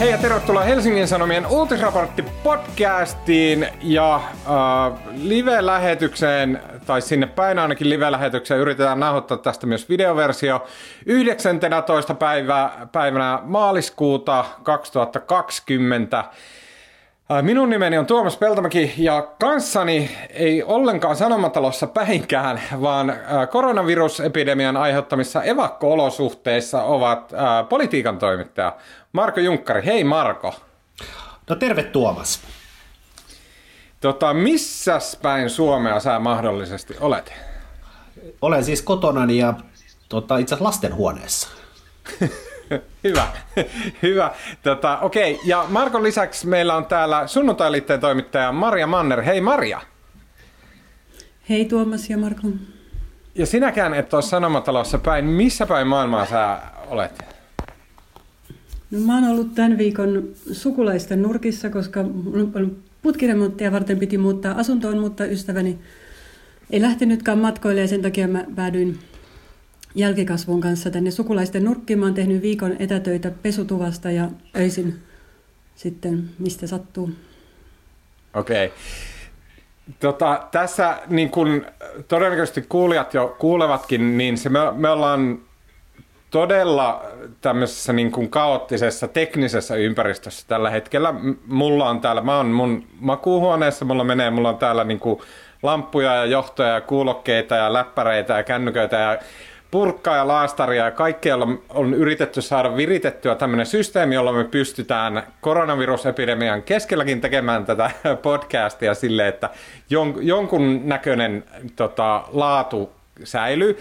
Hei ja tervetuloa Helsingin Sanomien uutisraportti podcastiin ja äh, live-lähetykseen, tai sinne päin ainakin live-lähetykseen, yritetään nauhoittaa tästä myös videoversio 19. Päivä, päivänä maaliskuuta 2020. Minun nimeni on Tuomas Peltomäki ja kanssani ei ollenkaan Sanomatalossa päinkään, vaan koronavirusepidemian aiheuttamissa evakko-olosuhteissa ovat politiikan toimittaja Marko Junkkari. Hei Marko. No terve Tuomas. Tota, missäs päin Suomea sä mahdollisesti olet? Olen siis kotona ja tota, itse asiassa lastenhuoneessa. Hyvä, hyvä. Tota, okei, ja Markon lisäksi meillä on täällä sunnuntailiitteen toimittaja Maria Manner. Hei Maria. Hei Tuomas ja Marko. Ja sinäkään et ole Sanomatalossa päin. Missä päin maailmaa sä olet? No, mä oon ollut tämän viikon sukulaisten nurkissa, koska putkiremonttia varten piti muuttaa asuntoon, mutta ystäväni ei lähtenytkään matkoille ja sen takia mä päädyin jälkikasvun kanssa tänne sukulaisten nurkkiin. Mä oon tehnyt viikon etätöitä pesutuvasta ja öisin sitten mistä sattuu. Okei. Okay. Tota, tässä niin kun todennäköisesti kuulijat jo kuulevatkin, niin se me, me ollaan todella tämmöisessä niin kuin kaoottisessa teknisessä ympäristössä tällä hetkellä. Mulla on täällä, mä oon mun makuuhuoneessa, mulla menee, mulla on täällä niin kuin lamppuja ja johtoja ja kuulokkeita ja läppäreitä ja kännyköitä ja purkkaa ja laastaria ja kaikkea on, yritetty saada viritettyä tämmöinen systeemi, jolla me pystytään koronavirusepidemian keskelläkin tekemään tätä podcastia sille, että jon, jonkun näköinen tota, laatu säilyy.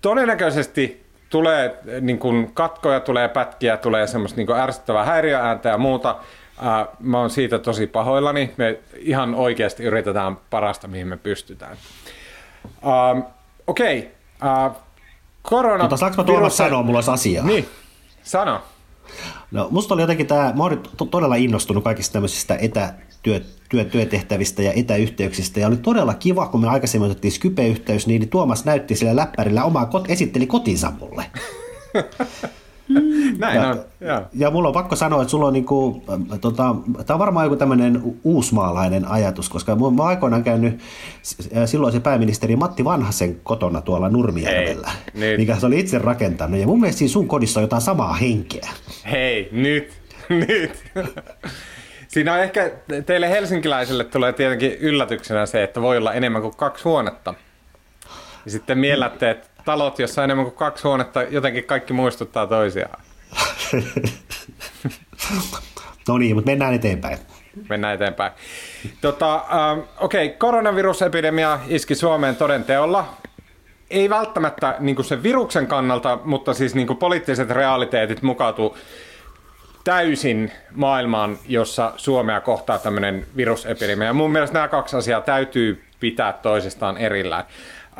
Todennäköisesti tulee niin kuin katkoja, tulee pätkiä, tulee semmoista niin ärsyttävää häiriöääntä ja muuta. Ää, mä oon siitä tosi pahoillani. Me ihan oikeasti yritetään parasta, mihin me pystytään. Okei, okay. Korona... Mutta saanko mä Tuomas sanoa, mulla olisi asiaa? Niin, sano. No, musta oli jotenkin tämä, mä olin todella innostunut kaikista tämmöisistä etätyö, työ, työtehtävistä ja etäyhteyksistä. Ja oli todella kiva, kun me aikaisemmin otettiin Skype-yhteys, niin Tuomas näytti sillä läppärillä omaa, kot, esitteli kotinsa mulle. Näin ja, on. Ja. ja mulla on pakko sanoa, että sulla on niinku, tota, tämä on varmaan joku tämmöinen uusmaalainen ajatus, koska mä oon aikoinaan käynyt silloin se pääministeri Matti Vanhasen kotona tuolla Nurmijärvellä, Hei, mikä se oli itse rakentanut. Ja mun mielestä siinä sun kodissa on jotain samaa henkeä. Hei, nyt, nyt. Siinä on ehkä teille helsinkiläisille tulee tietenkin yllätyksenä se, että voi olla enemmän kuin kaksi huonetta. Ja sitten miellätte, että talot, jossa on enemmän kuin kaksi huonetta, jotenkin kaikki muistuttaa toisiaan. no niin, mutta mennään eteenpäin. Mennään eteenpäin. Tota, ähm, Okei, okay, koronavirusepidemia iski Suomeen toden teolla. Ei välttämättä niin sen viruksen kannalta, mutta siis niin poliittiset realiteetit mukautuu täysin maailmaan, jossa Suomea kohtaa tämmöinen virusepidemia. Mun mielestä nämä kaksi asiaa täytyy pitää toisistaan erillään.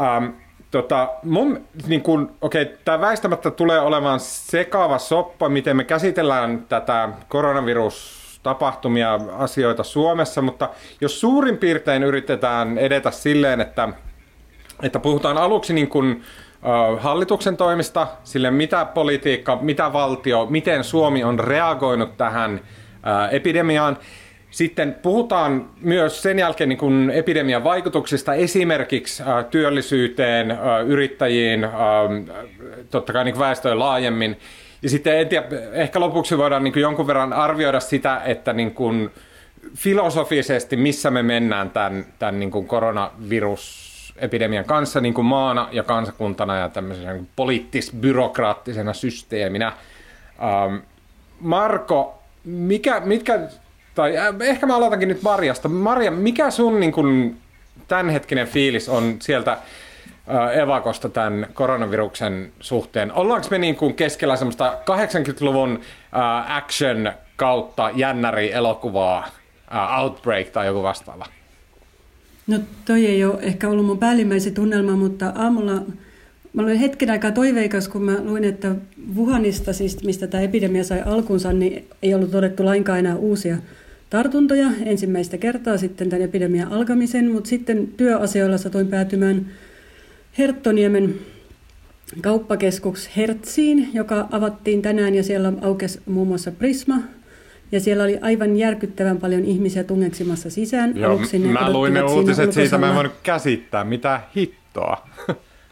Ähm, tota, mun, niin kun, okay, tämä väistämättä tulee olemaan sekava soppa, miten me käsitellään tätä koronavirustapahtumia, asioita Suomessa, mutta jos suurin piirtein yritetään edetä silleen, että, että puhutaan aluksi niin kun, hallituksen toimista, sille mitä politiikka, mitä valtio, miten Suomi on reagoinut tähän epidemiaan. Sitten puhutaan myös sen jälkeen niin kuin epidemian vaikutuksista esimerkiksi työllisyyteen, yrittäjiin, totta kai niin väestöön laajemmin. Ja sitten en tiedä, ehkä lopuksi voidaan niin jonkun verran arvioida sitä, että niin kuin filosofisesti missä me mennään tämän, tämän niin kuin koronavirus epidemian kanssa niin kuin maana ja kansakuntana ja tämmöisenä niin poliittis-byrokraattisena systeeminä. Ähm, Marko, mikä, mitkä, tai äh, ehkä mä aloitankin nyt Marjasta. Marja, mikä sun niin kuin, tämänhetkinen fiilis on sieltä äh, evakosta tämän koronaviruksen suhteen? Ollaanko me niin kuin keskellä semmoista 80-luvun äh, action kautta jännäri elokuvaa, äh, Outbreak tai joku vastaava? No toi ei ole ehkä ollut mun päällimmäisen tunnelma, mutta aamulla mä olin hetken aikaa toiveikas, kun mä luin, että Wuhanista, siis mistä tämä epidemia sai alkunsa, niin ei ollut todettu lainkaan enää uusia tartuntoja ensimmäistä kertaa sitten tämän epidemian alkamisen, mutta sitten työasioilla satoin päätymään Herttoniemen kauppakeskus Hertsiin, joka avattiin tänään ja siellä aukesi muun muassa Prisma ja siellä oli aivan järkyttävän paljon ihmisiä tungeksimassa sisään. Joo, mä luin ne uutiset siitä, mä en voinut käsittää, mitä hittoa.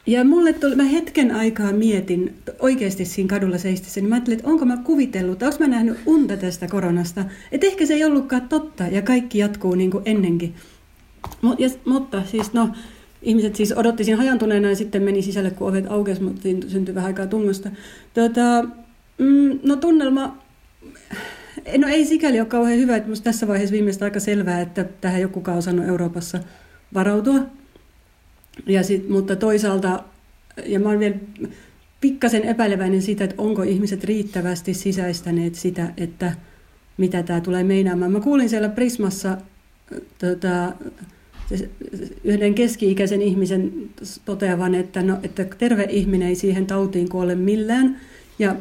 Ja mulle tuli, mä hetken aikaa mietin oikeasti siinä kadulla seistessä, niin mä ajattelin, että onko mä kuvitellut, onko mä nähnyt unta tästä koronasta. Että ehkä se ei ollutkaan totta ja kaikki jatkuu niin kuin ennenkin. Mut, ja, mutta siis no, ihmiset siis odotti siinä hajantuneena ja sitten meni sisälle, kun ovet aukesi, mutta syntyi vähän aikaa tungosta. Tota, mm, no tunnelma, no ei sikäli ole kauhean hyvä, että tässä vaiheessa viimeistä aika selvää, että tähän joku on osannut Euroopassa varautua. Ja sit, mutta toisaalta, ja mä olen vielä pikkasen epäileväinen siitä, että onko ihmiset riittävästi sisäistäneet sitä, että mitä tämä tulee meinaamaan. Mä kuulin siellä Prismassa tota, yhden keski-ikäisen ihmisen toteavan, että, no, että terve ihminen ei siihen tautiin kuole millään. Ja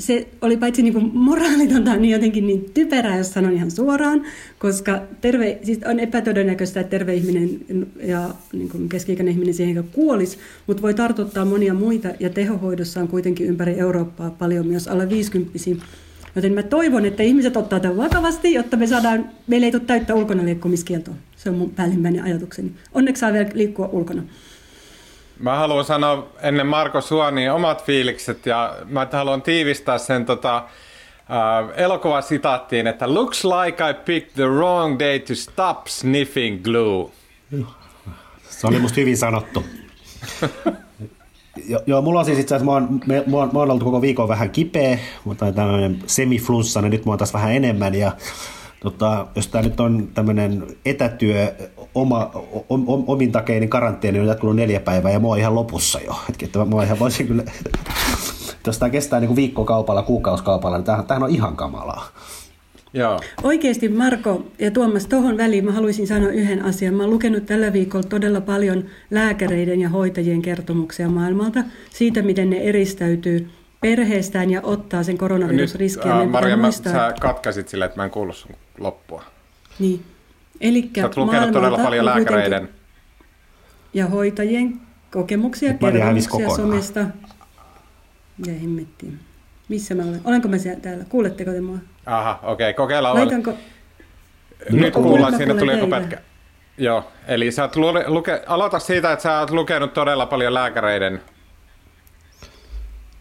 se oli paitsi niin moraalitonta, niin jotenkin niin typerää, jos sanon ihan suoraan, koska terve, siis on epätodennäköistä, että terve ihminen ja niin kuin keski-ikäinen ihminen siihen kuolisi, mutta voi tartuttaa monia muita, ja tehohoidossa on kuitenkin ympäri Eurooppaa paljon myös alle 50 Joten mä toivon, että ihmiset ottaa tämän vakavasti, jotta me saadaan, meillä ei tule täyttä ulkona liikkumiskieltoa. Se on mun päällimmäinen ajatukseni. Onneksi saa vielä liikkua ulkona. Mä haluan sanoa ennen Marko Suoni omat fiilikset ja mä haluan tiivistää sen tota, äh, elokuvasitaattiin, että looks like I picked the wrong day to stop sniffing glue. Se oli musta hyvin sanottu. Joo, jo, mulla on siis itse asiassa, mä mä, mä oon ollut koko viikon vähän kipeä, mutta tämmöinen semiflunssa, niin nyt mä oon taas vähän enemmän ja tota, jos tämä nyt on tämmöinen etätyö oma, om, om, omin takein, niin karanteeni on jatkunut neljä päivää ja mä oon ihan lopussa jo. Hetki, että mä ihan voisin kyllä, jos tämä kestää niin viikkokaupalla, kuukausikaupalla, niin tämähän, tämähän on ihan kamalaa. Joo. Oikeasti Marko ja Tuomas, tuohon väliin mä haluaisin sanoa yhden asian. Mä oon lukenut tällä viikolla todella paljon lääkäreiden ja hoitajien kertomuksia maailmalta siitä, miten ne eristäytyy perheestään ja ottaa sen koronavirusriskin. Nyt, äh, Maria, muistaa... sä katkasit sille, että mä en kuullut sun loppua. Niin. Elikkä sä oot lukenut todella paljon lääkäreiden. Ja hoitajien kokemuksia, kertomuksia somesta. Ja himmettiin. Missä mä olen? Olenko mä siellä täällä? Kuuletteko te mua? Aha, okei, okay. kokeillaan. Laitanko... Nyt kuullaan, siinä tuli joku pätkä. Joo, eli sä oot luke... aloita siitä, että sä oot lukenut todella paljon lääkäreiden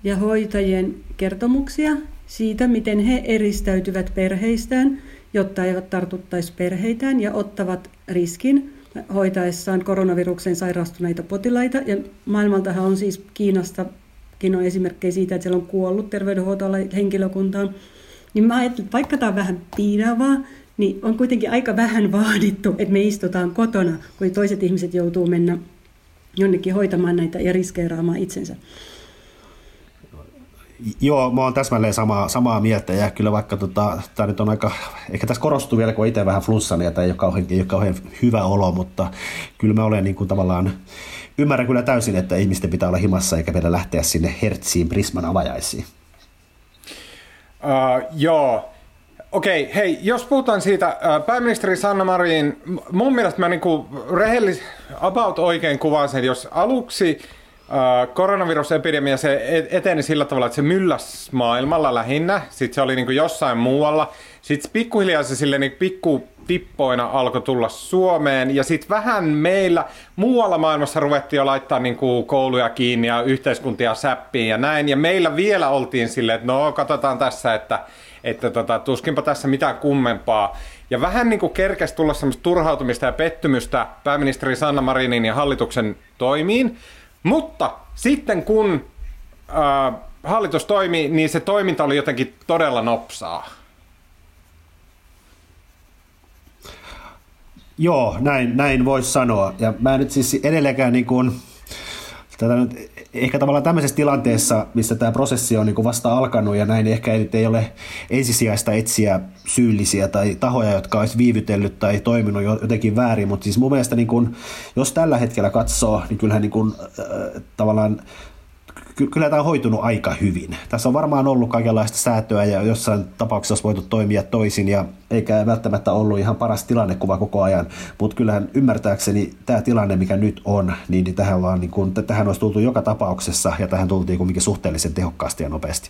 ja hoitajien kertomuksia siitä, miten he eristäytyvät perheistään, jotta eivät tartuttaisi perheitään ja ottavat riskin hoitaessaan koronaviruksen sairastuneita potilaita. Ja maailmaltahan on siis Kiinasta on esimerkkejä siitä, että siellä on kuollut terveydenhuoltoalan henkilökuntaa. Niin mä ajattelin, että vaikka tämä on vähän piinavaa, niin on kuitenkin aika vähän vaadittu, että me istutaan kotona, kun toiset ihmiset joutuu mennä jonnekin hoitamaan näitä ja riskeeraamaan itsensä. Joo, mä oon täsmälleen samaa, samaa mieltä ja kyllä vaikka tota, tämä nyt on aika, ehkä tässä korostuu vielä, kun itse vähän flunssan ja tämä ei ole, kauhean, ei ole kauhean hyvä olo, mutta kyllä mä olen niin kuin tavallaan, ymmärrän kyllä täysin, että ihmisten pitää olla himassa eikä vielä lähteä sinne hertsiin Prisman avajaisiin. Uh, joo, Okei, okay, hei, jos puhutaan siitä, pääministeri Sanna Marin, mun mielestä mä niinku rehellis, about oikein kuvaan sen, jos aluksi koronavirusepidemia se eteni sillä tavalla, että se mylläs maailmalla lähinnä. Sitten se oli niin kuin jossain muualla. Sitten pikkuhiljaa se sille niin pikku tippoina alkoi tulla Suomeen. Ja sitten vähän meillä muualla maailmassa ruvettiin jo laittaa niin kuin kouluja kiinni ja yhteiskuntia säppiin ja näin. Ja meillä vielä oltiin silleen, että no katsotaan tässä, että, että tota, tuskinpa tässä mitään kummempaa. Ja vähän niin kuin kerkesi tulla semmoista turhautumista ja pettymystä pääministeri Sanna Marinin ja hallituksen toimiin. Mutta sitten kun äh, hallitus toimi, niin se toiminta oli jotenkin todella nopsaa. Joo, näin, näin voisi sanoa. Ja mä nyt siis edelleenkään niin kuin, tätä nyt, ehkä tavallaan tämmöisessä tilanteessa, missä tämä prosessi on niin vasta alkanut ja näin, niin ehkä ei, ei ole ensisijaista etsiä syyllisiä tai tahoja, jotka olisi viivytellyt tai toiminut jotenkin väärin, mutta siis mun mielestä niin kuin, jos tällä hetkellä katsoo, niin kyllähän niin kuin, äh, tavallaan kyllä tämä on hoitunut aika hyvin. Tässä on varmaan ollut kaikenlaista säätöä ja jossain tapauksessa olisi voitu toimia toisin ja eikä välttämättä ollut ihan paras tilannekuva koko ajan, mutta kyllähän ymmärtääkseni tämä tilanne, mikä nyt on, niin, niin tähän, vaan, niin kun, tähän olisi tultu joka tapauksessa ja tähän tultiin kuitenkin suhteellisen tehokkaasti ja nopeasti.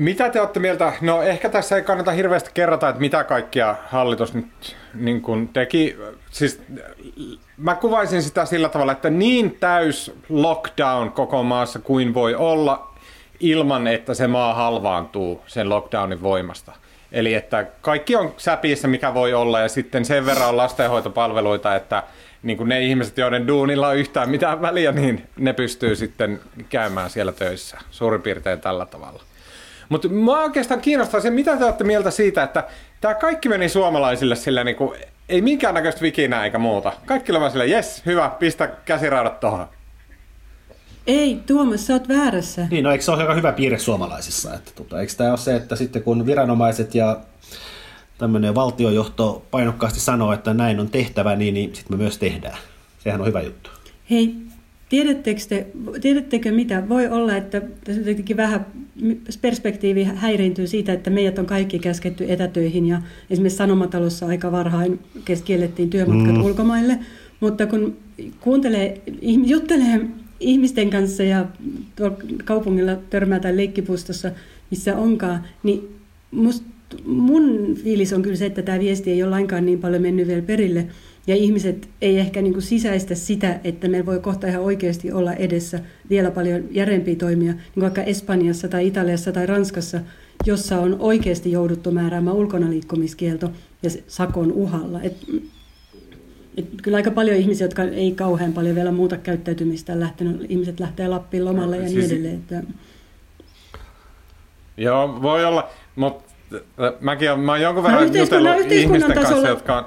Mitä te olette mieltä? No ehkä tässä ei kannata hirveästi kerrata, että mitä kaikkia hallitus nyt niin kuin teki. Siis, mä kuvaisin sitä sillä tavalla, että niin täys lockdown koko maassa kuin voi olla ilman, että se maa halvaantuu sen lockdownin voimasta. Eli että kaikki on säpiissä, mikä voi olla, ja sitten sen verran on lastenhoitopalveluita, että niin kuin ne ihmiset, joiden duunilla on yhtään mitään väliä, niin ne pystyy sitten käymään siellä töissä suurin piirtein tällä tavalla. Mutta mua oikeastaan kiinnostaa se, mitä te olette mieltä siitä, että tämä kaikki meni suomalaisille sillä niin kuin, ei minkäännäköistä vikinää eikä muuta. Kaikki oli vaan sillä, jes, hyvä, pistä käsiraudat tuohon. Ei, Tuomas, sä oot väärässä. Niin, no eikö se ole aika hyvä piirre suomalaisissa? Että, tuota, eikö tämä ole se, että sitten kun viranomaiset ja tämmöinen valtiojohto painokkaasti sanoo, että näin on tehtävä, niin, niin sitten me myös tehdään. Sehän on hyvä juttu. Hei, tiedättekö, te, tiedättekö mitä? Voi olla, että tässä jotenkin vähän perspektiivi häiriintyy siitä, että meidät on kaikki käsketty etätöihin ja esimerkiksi Sanomatalossa aika varhain kiellettiin työmatkat mm. ulkomaille. Mutta kun kuuntelee, juttelee ihmisten kanssa ja kaupungilla törmää tai leikkipuistossa, missä onkaan, niin musta mun fiilis on kyllä se, että tämä viesti ei ole lainkaan niin paljon mennyt vielä perille. Ja ihmiset ei ehkä niin kuin sisäistä sitä, että meillä voi kohta ihan oikeasti olla edessä vielä paljon järempiä toimia, niin kuin vaikka Espanjassa tai Italiassa tai Ranskassa, jossa on oikeasti jouduttu määräämään ulkona liikkumiskielto ja sakon uhalla. Et, et kyllä aika paljon ihmisiä, jotka ei kauhean paljon vielä muuta käyttäytymistä lähtenyt. Ihmiset lähtee Lappiin lomalle ja niin siis- edelleen. Että... Joo, voi olla, mutta mäkin olen, mä oon jonkun verran jutellut ihmisten tasolla... kanssa, jotka on...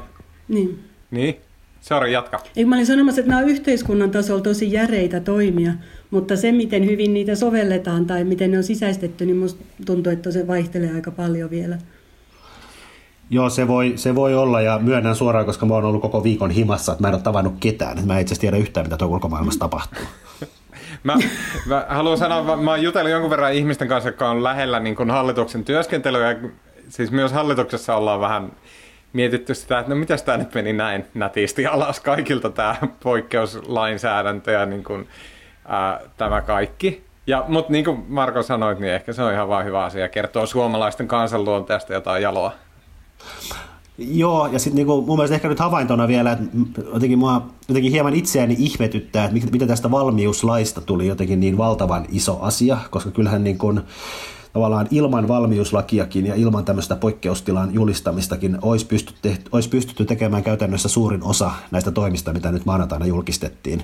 Niin. Niin? Sori, jatka. Ei, mä olin sanomassa, että nämä on yhteiskunnan tasolla tosi järeitä toimia, mutta se, miten hyvin niitä sovelletaan tai miten ne on sisäistetty, niin musta tuntuu, että se vaihtelee aika paljon vielä. Joo, se voi, se voi olla ja myönnän suoraan, koska mä oon ollut koko viikon himassa, että mä en ole tavannut ketään. Mä en itse tiedä yhtään, mitä tuolla ulkomaailmassa tapahtuu. Mä, mä haluan sanoa, mä oon jutellut jonkun verran ihmisten kanssa, jotka on lähellä niin kuin hallituksen työskentelyä. Siis myös hallituksessa ollaan vähän mietitty sitä, että no mitä tämä nyt meni näin nätisti alas kaikilta tämä poikkeuslainsäädäntö ja niin kuin, ää, tämä kaikki. Ja, mutta niin kuin Marko sanoit, niin ehkä se on ihan vain hyvä asia. Kertoo suomalaisten kansanluonteesta jotain jaloa. Joo, ja sitten niinku, mun mielestä ehkä nyt havaintona vielä, että jotenkin mua jotenkin hieman itseäni ihmetyttää, että mitä tästä valmiuslaista tuli jotenkin niin valtavan iso asia, koska kyllähän niin kuin, tavallaan ilman valmiuslakiakin ja ilman tämmöistä poikkeustilan julistamistakin olisi pystytty, olisi pystytty tekemään käytännössä suurin osa näistä toimista, mitä nyt maanantaina julkistettiin.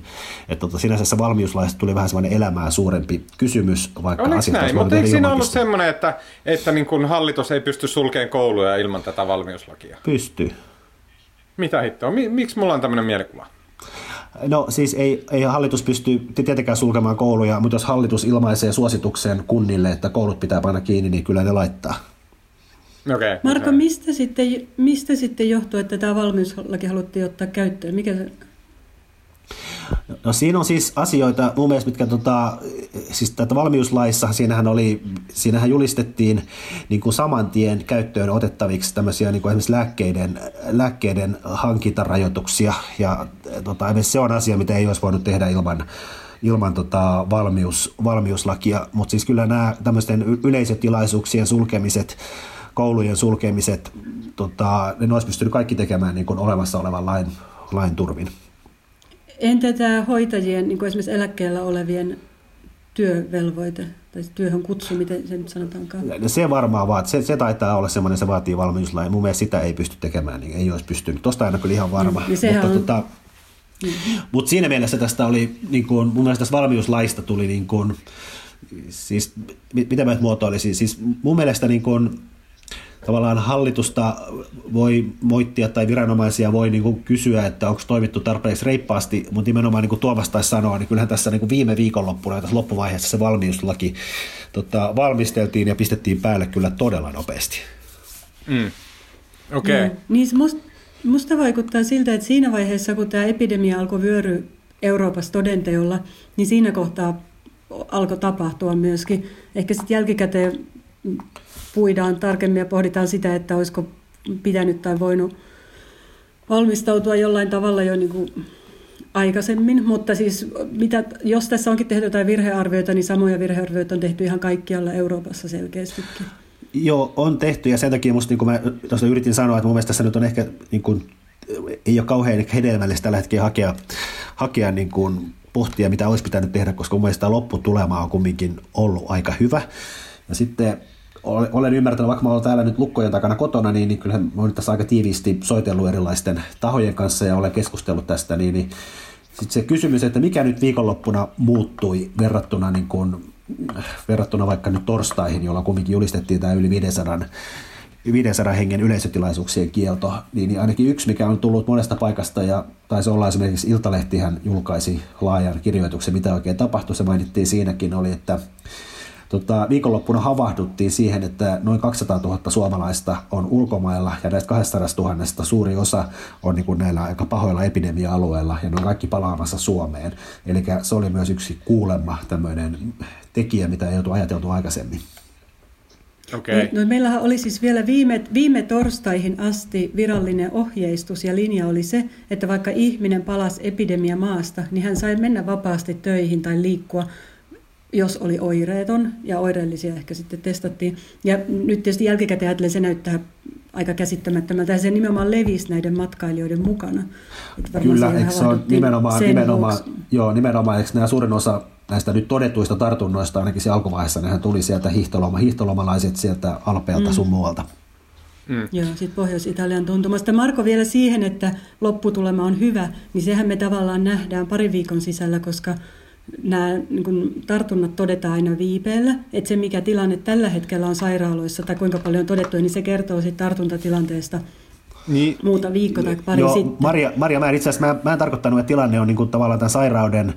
Että tota, sinänsä se valmiuslaista tuli vähän semmoinen elämää suurempi kysymys, vaikka Oliko asiat näin? Mutta eikö siinä ollut semmoinen, että, että niin kuin hallitus ei pysty sulkemaan kouluja ilman tätä valmiuslakia? Pystyy. Mitä hittoa? Miksi mulla on tämmöinen mielikuva? No siis ei, ei hallitus pysty tietenkään sulkemaan kouluja, mutta jos hallitus ilmaisee suosituksen kunnille, että koulut pitää panna kiinni, niin kyllä ne laittaa. Okay, Marko, okay. Mistä, sitten, mistä sitten johtuu, että tämä valmiuslaki haluttiin ottaa käyttöön? Mikä se... No siinä on siis asioita mun mielestä, mitkä tota, siis tätä valmiuslaissa, siinähän, oli, siinähän julistettiin niin kuin saman tien käyttöön otettaviksi tämmöisiä niin kuin esimerkiksi lääkkeiden, lääkkeiden hankintarajoituksia ja tota, se on asia, mitä ei olisi voinut tehdä ilman, ilman tota valmius, valmiuslakia, mutta siis kyllä nämä tämmöisten yleisötilaisuuksien sulkemiset, koulujen sulkemiset, tota, ne olisi pystynyt kaikki tekemään niin kuin olemassa olevan lain, lain turvin. Entä tämä hoitajien, niin kuin esimerkiksi eläkkeellä olevien työvelvoite tai työhön kutsu, miten se nyt sanotaankaan? Se varmaan vaan, se, se taitaa olla semmoinen, se vaatii valmiuslain. Mun mielestä sitä ei pysty tekemään, niin ei olisi pystynyt. Tuosta aina kyllä ihan varma. Mm, mutta, on... tota, mutta siinä mielessä tästä oli, niin kuin, mun mielestä tästä valmiuslaista tuli niin kuin, siis, mitä mä muotoilisin, siis mun mielestä niin kuin, tavallaan hallitusta voi moittia tai viranomaisia voi niin kuin kysyä, että onko toimittu tarpeeksi reippaasti, mutta nimenomaan niin kuin Tuomas taisi sanoa, niin kyllähän tässä niin kuin viime viikonloppuna tässä loppuvaiheessa se valmiuslaki tota, valmisteltiin ja pistettiin päälle kyllä todella nopeasti. Mm. Okei. Okay. niin musta, musta vaikuttaa siltä, että siinä vaiheessa, kun tämä epidemia alkoi vyöry Euroopassa todenteolla, niin siinä kohtaa alkoi tapahtua myöskin. Ehkä sitten jälkikäteen puidaan tarkemmin ja pohditaan sitä, että olisiko pitänyt tai voinut valmistautua jollain tavalla jo niin kuin aikaisemmin, mutta siis mitä, jos tässä onkin tehty jotain virhearvioita, niin samoja virhearvioita on tehty ihan kaikkialla Euroopassa selkeästikin. Joo, on tehty ja sen takia musta, niin kuin mä tuossa yritin sanoa, että mun mielestä tässä nyt on ehkä, niin kuin, ei ole kauhean hedelmällistä tällä hetkellä hakea, hakea niin kuin, pohtia, mitä olisi pitänyt tehdä, koska mun mielestä lopputulema on kumminkin ollut aika hyvä. Ja sitten olen ymmärtänyt, vaikka mä olen täällä nyt lukkojen takana kotona, niin, niin kyllähän mä olen tässä aika tiiviisti soitellut erilaisten tahojen kanssa ja olen keskustellut tästä, niin, niin sitten se kysymys, että mikä nyt viikonloppuna muuttui verrattuna, niin kuin, verrattuna vaikka nyt torstaihin, jolla kumminkin julistettiin tämä yli 500 500 hengen yleisötilaisuuksien kielto, niin, niin ainakin yksi, mikä on tullut monesta paikasta, ja taisi olla esimerkiksi Iltalehtihän julkaisi laajan kirjoituksen, mitä oikein tapahtui, se mainittiin siinäkin, oli, että Tota, viikonloppuna havahduttiin siihen, että noin 200 000 suomalaista on ulkomailla ja näistä 200 000 suuri osa on niin kuin näillä aika pahoilla epidemia-alueilla ja ne on kaikki palaamassa Suomeen. Eli se oli myös yksi kuulemma tämmöinen tekijä, mitä ei oltu ajateltu aikaisemmin. Okay. No, meillähän oli siis vielä viime, viime torstaihin asti virallinen ohjeistus ja linja oli se, että vaikka ihminen palasi epidemia maasta, niin hän sai mennä vapaasti töihin tai liikkua jos oli oireeton, ja oireellisia ehkä sitten testattiin. Ja nyt tietysti jälkikäteen ajatellen se näyttää aika käsittämättömältä, ja se nimenomaan levisi näiden matkailijoiden mukana. Kyllä, eikö se on nimenomaan, nimenomaan, joo, nimenomaan eikö nämä suurin osa näistä nyt todetuista tartunnoista, ainakin se alkuvaiheessa, nehän tuli sieltä hiihtoloma, hiihtolomalaiset sieltä Alpeelta mm. sun muualta. Mm. Joo, sitten Pohjois-Italian tuntumasta. Marko vielä siihen, että lopputulema on hyvä, niin sehän me tavallaan nähdään parin viikon sisällä, koska nämä niin kuin, tartunnat todetaan aina viipeellä. Että se, mikä tilanne tällä hetkellä on sairaaloissa tai kuinka paljon on todettu, niin se kertoo siitä tartuntatilanteesta niin, muuta viikko tai pari joo, sitten. Maria, Maria mä, itse asiassa, mä, mä en tarkoittanut, että tilanne on niin kuin, tavallaan tämän sairauden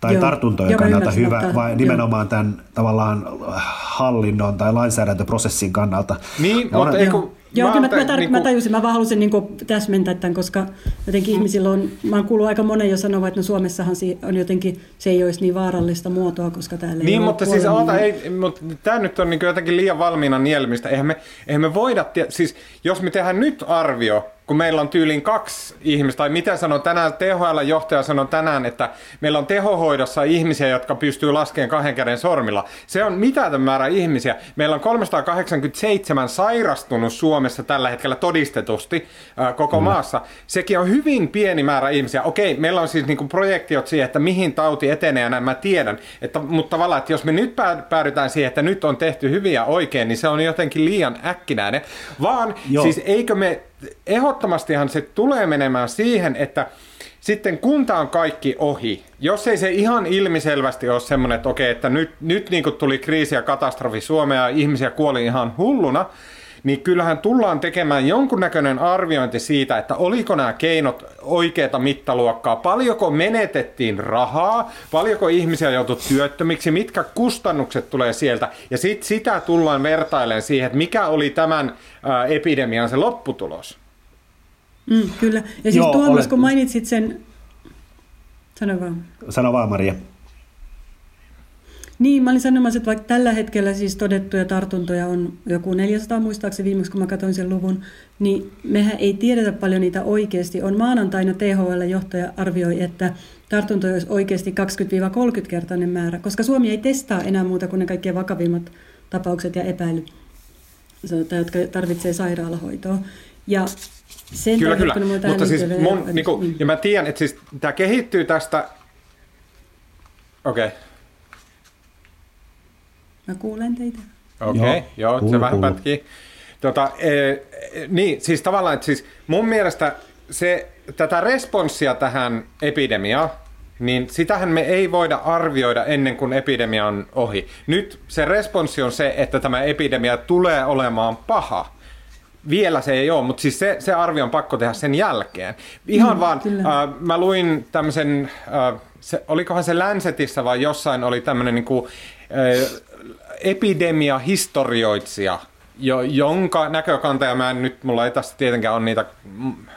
tai joo, tartuntojen joo, kannalta hyvä, vai nimenomaan joo. tämän tavallaan hallinnon tai lainsäädäntöprosessin kannalta. Niin, mutta on, eikö, Joo, mä, mä, tar- niin kuin... mä tajusin, mä vaan halusin niin täsmentää tämän, koska jotenkin mm. ihmisillä on, mä oon kuullut aika monen jo sanovat, että no Suomessahan on jotenkin, se ei olisi niin vaarallista muotoa, koska täällä niin, ei mutta siis oota, ei, mutta tämä nyt on niin jotenkin liian valmiina nielemistä. Eihän me, eihän me voida, tie- siis jos me tehdään nyt arvio, kun meillä on tyyliin kaksi ihmistä, tai mitä sanon tänään, THL-johtaja sanoi tänään, että meillä on tehohoidossa ihmisiä, jotka pystyy laskemaan kahden käden sormilla. Se on mitätön määrä ihmisiä. Meillä on 387 sairastunut Suomessa tällä hetkellä todistetusti ää, koko mm. maassa. Sekin on hyvin pieni määrä ihmisiä. Okei, meillä on siis niinku projektiot siihen, että mihin tauti etenee, ja näin mä tiedän. Että, mutta tavallaan, että jos me nyt päädytään siihen, että nyt on tehty hyviä oikein, niin se on jotenkin liian äkkinäinen. Vaan Joo. siis eikö me ehdottomastihan se tulee menemään siihen, että sitten kun tämä on kaikki ohi, jos ei se ihan ilmiselvästi ole semmoinen, että okei, että nyt, nyt niin tuli kriisi ja katastrofi Suomea ja ihmisiä kuoli ihan hulluna, niin kyllähän tullaan tekemään jonkunnäköinen arviointi siitä, että oliko nämä keinot oikeata mittaluokkaa, paljonko menetettiin rahaa, paljonko ihmisiä joutui työttömiksi, mitkä kustannukset tulee sieltä, ja sitten sitä tullaan vertailemaan siihen, että mikä oli tämän ää, epidemian se lopputulos. Mm, kyllä. Ja siis Joo, Tuomas, olet... kun mainitsit sen... Sano vaan. Sano vaan, Maria. Niin, mä olin sanomassa, että vaikka tällä hetkellä siis todettuja tartuntoja on joku 400 muistaakseni viimeksi, kun mä katsoin sen luvun, niin mehän ei tiedetä paljon niitä oikeasti. On maanantaina THL-johtaja arvioi, että tartuntoja olisi oikeasti 20-30-kertainen määrä, koska Suomi ei testaa enää muuta kuin ne kaikkein vakavimmat tapaukset ja epäily, jotka tarvitsee sairaalahoitoa. Ja sen kyllä, kyllä. Mutta siis mun, niinku, niin. ja mä tiedän, että siis tämä kehittyy tästä... Okei. Okay. Mä kuulen teitä. Okei, okay, joo, joo kuulu, se vähän pätkii. Tota, e, e, niin, siis tavallaan, että siis mun mielestä se, tätä responssia tähän epidemiaan, niin sitähän me ei voida arvioida ennen kuin epidemia on ohi. Nyt se responssi on se, että tämä epidemia tulee olemaan paha. Vielä se ei ole, mutta siis se, se arvio on pakko tehdä sen jälkeen. Ihan mm, vaan, äh, mä luin tämmöisen, äh, se, olikohan se Lancetissa vai jossain oli tämmöinen niin kuin, äh, epidemiahistorioitsija, jo, jonka näkökanta, ja mä en nyt, mulla ei tässä tietenkään ole niitä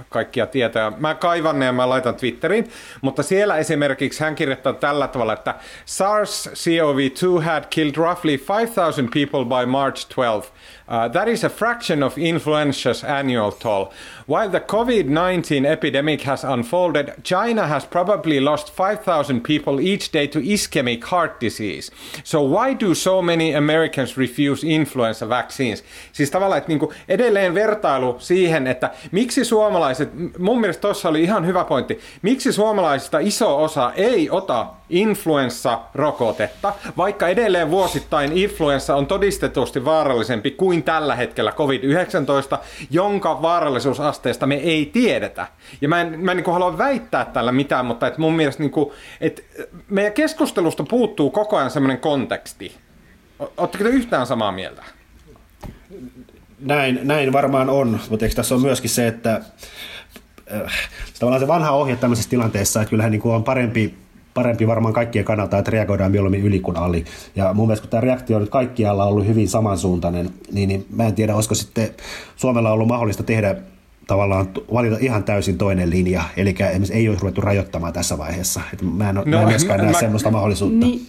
kaikkia tietoja, mä kaivan ne ja mä laitan Twitteriin, mutta siellä esimerkiksi hän kirjoittaa tällä tavalla, että SARS-CoV-2 had killed roughly 5,000 people by March 12. Uh, that is a fraction of influenza's annual toll. While the COVID 19 epidemic has unfolded, China has probably lost 5,000 people each day to ischemic heart disease. So, why do so many Americans refuse influenza vaccines? Siis tavallaan, että niin edelleen vertailu siihen, että miksi suomalaiset, mun mielestä tuossa oli ihan hyvä pointti, miksi suomalaisista iso osa ei ota influenssarokotetta, vaikka edelleen vuosittain influenssa on todistetusti vaarallisempi kuin tällä hetkellä COVID-19, jonka vaarallisuusasteesta me ei tiedetä. Ja mä en, mä en niin halua väittää tällä mitään, mutta et mun mielestä niin kuin, et meidän keskustelusta puuttuu koko ajan semmoinen konteksti. Oletteko te yhtään samaa mieltä? Näin, näin varmaan on, mutta eikö tässä on myöskin se, että äh, tavallaan se vanha ohje tämmöisessä tilanteessa, että kyllähän niin kuin on parempi parempi varmaan kaikkien kannalta, että reagoidaan mieluummin yli kuin ali. Ja mun mielestä kun tämä reaktio on nyt kaikkialla ollut hyvin samansuuntainen, niin, niin mä en tiedä, olisiko sitten Suomella ollut mahdollista tehdä tavallaan valita ihan täysin toinen linja, eli ei olisi ruvettu rajoittamaan tässä vaiheessa. Että mä en, no, mä en myöskään näe semmoista mahdollisuutta. Niin.